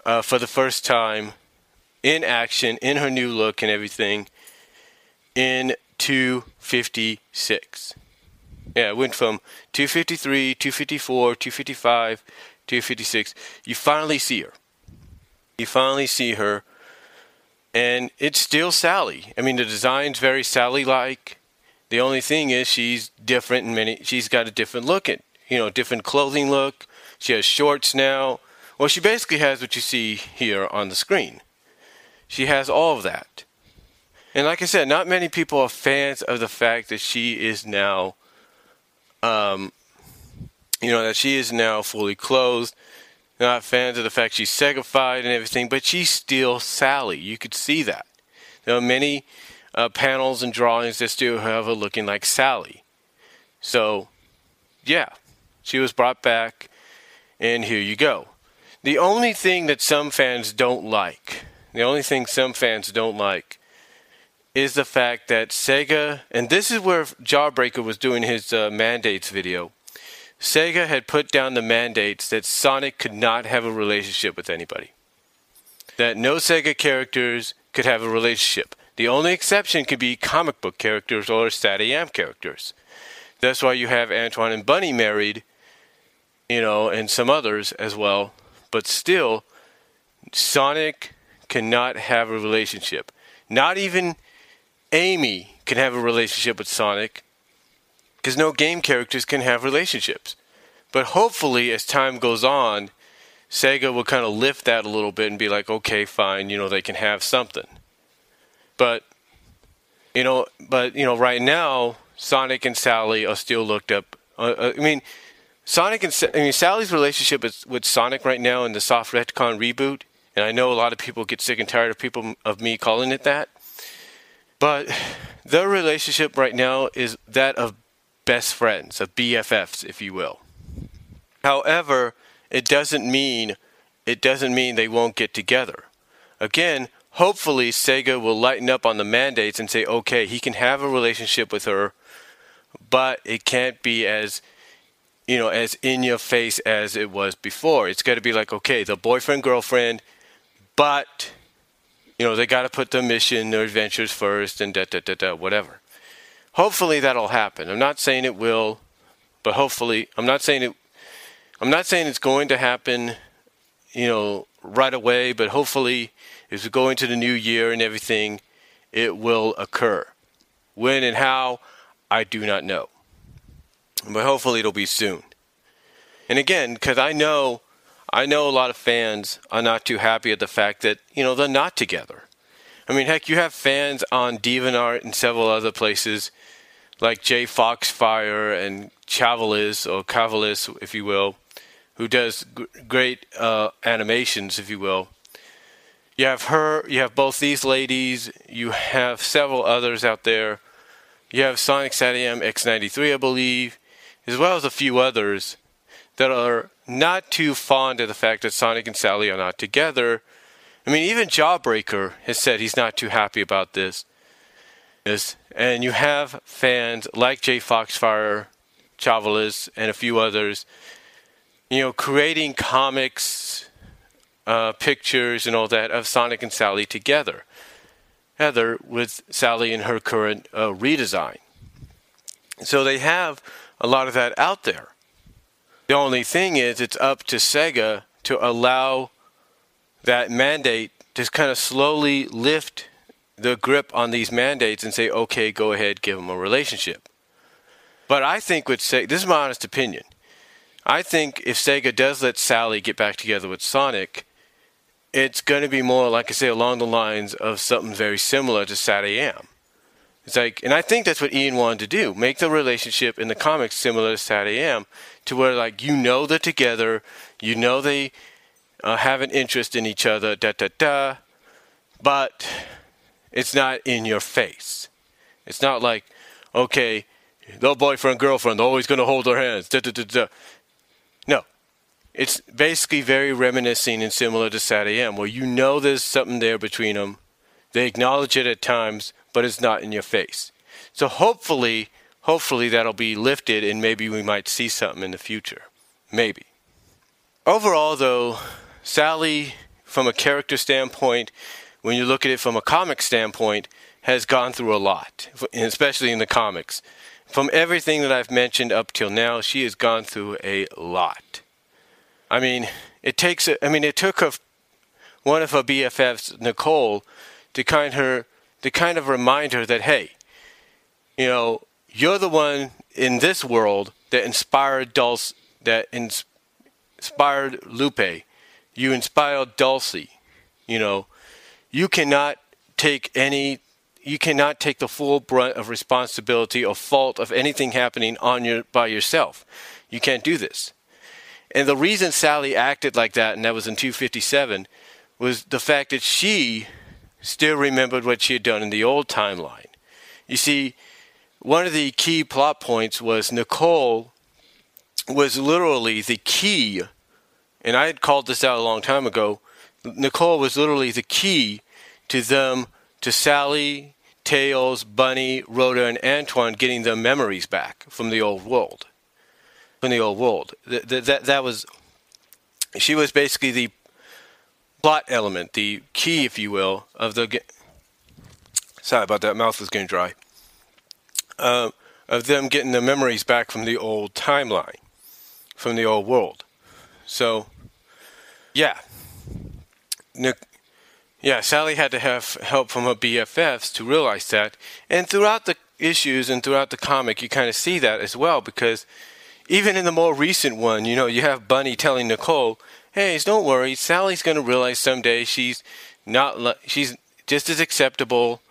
uh, for the first time in action, in her new look and everything, in 256. Yeah, it went from 253, 254, 255, 256. You finally see her. You finally see her. And it's still Sally. I mean, the design's very Sally like. The only thing is she's different in many, she's got a different look, at, you know, different clothing look. She has shorts now. Well, she basically has what you see here on the screen. She has all of that. And like I said, not many people are fans of the fact that she is now, um, you know, that she is now fully clothed. Not fans of the fact she's segified and everything, but she's still Sally. You could see that. There are many uh, panels and drawings that still have her looking like Sally. So, yeah, she was brought back, and here you go. The only thing that some fans don't like the only thing some fans don't like is the fact that Sega, and this is where Jawbreaker was doing his uh, mandates video. Sega had put down the mandates that Sonic could not have a relationship with anybody. That no Sega characters could have a relationship. The only exception could be comic book characters or SatAM characters. That's why you have Antoine and Bunnie married, you know, and some others as well. But still, Sonic cannot have a relationship. Not even Amy can have a relationship with Sonic because no game characters can have relationships. But hopefully, as time goes on, Sega will kind of lift that a little bit and be like, okay, fine, you know, they can have something. But, you know, but, you know, right now, Sonic and Sally are still looked up. Uh, uh I mean, Sonic and I mean Sally's relationship with, with Sonic right now in the soft retcon reboot and I know a lot of people get sick and tired of people of me calling it that. But their relationship right now is that of best friends, of BFFs, if you will. However, it doesn't mean it doesn't mean they won't get together. Again, hopefully Sega will lighten up on the mandates and say, okay, he can have a relationship with her, but it can't be as you know, as in your face as it was before. It's got to be like, okay, the boyfriend girlfriend but, you know, they got to put their mission, their adventures first, and da da da da, whatever. Hopefully that'll happen. I'm not saying it will, but hopefully, I'm not saying it. I'm not saying it's going to happen, you know, right away, but hopefully, as we go into the new year and everything, it will occur. When and how, I do not know. But hopefully, it'll be soon. And again, because I know I know a lot of fans are not too happy at the fact that, you know, they're not together. I mean, heck, you have fans on DeviantArt and several other places like Jay Foxfire and Chavalis, or Cavalis, if you will, who does g- great uh, animations, if you will. you have her, you have both these ladies, you have several others out there. You have Sonic SatAM X93, I believe, as well as a few others that are not too fond of the fact that Sonic and Sally are not together. I mean, even Jawbreaker has said he's not too happy about this. and you have fans like Jay Foxfire, Chavalis, and a few others, you know, creating comics, uh, pictures, and all that of Sonic and Sally together. Heather with Sally in her current uh, redesign. So they have a lot of that out there. The only thing is, it's up to Sega to allow that mandate to kind of slowly lift the grip on these mandates and say, okay, go ahead, give them a relationship. But I think with Sega, this is my honest opinion. I think if Sega does let Sally get back together with Sonic, it's going to be more, like I say, along the lines of something very similar to SatAM. It's like, and I think that's what Ian wanted to do: make the relationship in the comics similar to SatAM, to where like you know they're together, you know they uh, have an interest in each other, da da da, but it's not in your face. It's not like, okay, the boyfriend girlfriend are always going to hold their hands, da da da da. No, it's basically very reminiscing and similar to SatAM, where you know there's something there between them. They acknowledge it at times, but it's not in your face. So hopefully, hopefully that'll be lifted and maybe we might see something in the future. Maybe. Overall, though, Sally, from a character standpoint, when you look at it from a comic standpoint, has gone through a lot, especially in the comics. From everything that I've mentioned up till now, she has gone through a lot. I mean, it takes. A, I mean, it took a, one of her BFFs, Nicole, to kind her to kind of remind her that hey, you know, you're the one in this world that inspired Dulcy, that ins- inspired Lupe. You inspired Dulcy. You know, you cannot take any you cannot take the full brunt of responsibility or fault of anything happening on your by yourself. You can't do this. And the reason Sally acted like that, and that was in 257, was the fact that she still remembered what she had done in the old timeline. You see, one of the key plot points was Nicole was literally the key, and I had called this out a long time ago. Nicole was literally the key to them, to Sally, Tails, Bunnie, Rotor, and Antoine getting their memories back from the old world. From the old world. That, that, that was, she was basically the plot element, the key, if you will, of the. Sorry about that. Mouth was getting dry. Uh, of them getting the memories back from the old timeline, from the old world. So, yeah. Nick, yeah, Sally had to have help from her BFFs to realize that. And throughout the issues and throughout the comic, you kind of see that as well because even in the more recent one, you know, you have Bunnie telling Nicole, hey, don't worry, Sally's going to realize someday she's not she's just as acceptable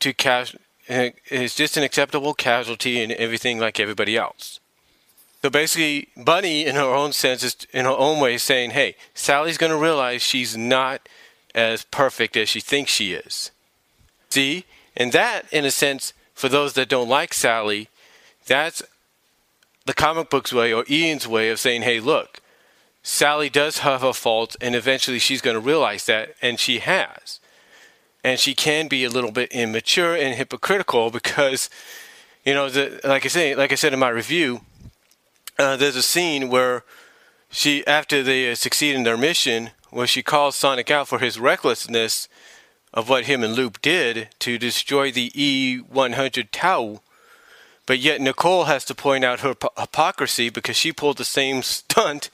to cas- eh, is just an acceptable casualty and everything like everybody else. So basically, Bunnie, in her own sense, is in her own way, saying, "Hey, Sally's going to realize she's not as perfect as she thinks she is." See, and that, in a sense, for those that don't like Sally, that's the comic book's way or Ian's way of saying, "Hey, look, Sally does have her faults, and eventually she's going to realize that, and she has. And she can be a little bit immature and hypocritical because, you know, the, like I say, like I said in my review, uh, there's a scene where she, after they uh, succeed in their mission, where she calls Sonic out for his recklessness of what him and Loop did to destroy the E100 Tau. But yet Nicole has to point out her hypocrisy because she pulled the same [LAUGHS] stunt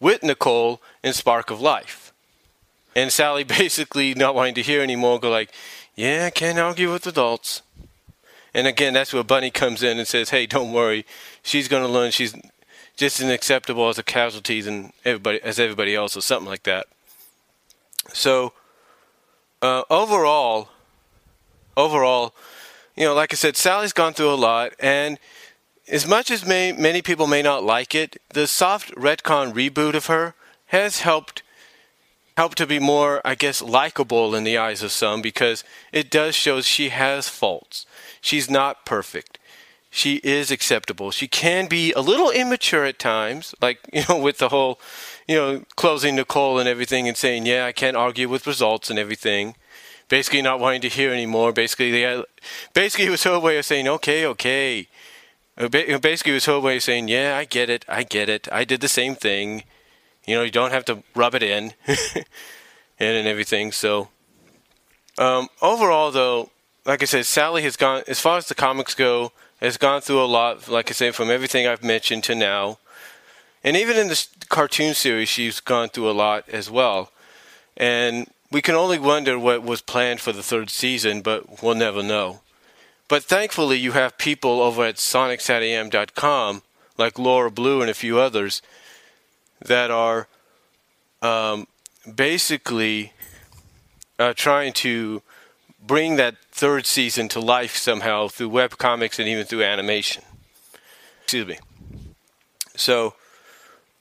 with Nicole in Spark of Life. And Sally [LAUGHS] basically not wanting to hear anymore, go like, yeah, I can't argue with adults. And again, that's where Bunnie comes in and says, hey, don't worry. She's going to learn she's just as acceptable as a casualty and everybody, as everybody else or something like that. So uh, overall, overall, you know, like I said, Sally's gone through a lot, and as much as may, many people may not like it, the soft retcon reboot of her has helped help to be more, I guess, likable in the eyes of some because it does show she has faults. She's not perfect. She is acceptable. She can be a little immature at times, like, [LAUGHS] you know, with the whole, you know, closing Nicole and everything and saying, yeah, I can't argue with results and everything. Basically, not wanting to hear anymore. Basically, they, basically, it was her way of saying, okay, okay. Uh, basically, it was her way of saying, yeah, I get it. I get it. I did the same thing you know, you don't have to rub it [LAUGHS] in and, everything. So, um, overall, though, like I said, Sally has gone, as far as the comics go, has gone through a lot, like I said, from everything I've mentioned to now. And even in the cartoon series, she's gone through a lot as well. And we can only wonder what was planned for the third season, but we'll never know. But thankfully, you have people over at SonicSatAM.com, like Laura Blue and a few others, that are um, basically uh, trying to bring that third season to life somehow through web comics and even through animation. Excuse me. So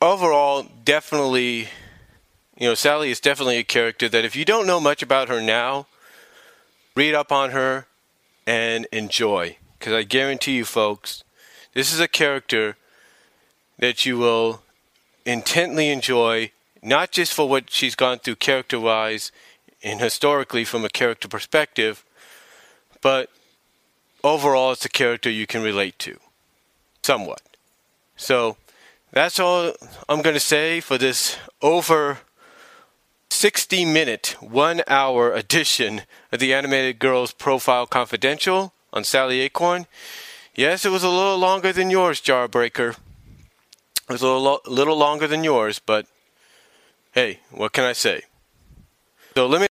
overall, definitely, you know, Sally is definitely a character that if you don't know much about her now, read up on her and enjoy. Because I guarantee you, folks, this is a character that you will intently enjoy, not just for what she's gone through character wise and historically from a character perspective, but overall it's a character you can relate to somewhat. So that's all I'm going to say for this over 60 minute, one hour [LAUGHS] edition of the Animated Girls Profile Confidential on Sally Acorn. Yes, it was a little longer than yours, Jarbreaker. It was a little, little longer than yours, but hey, what can I say? So let me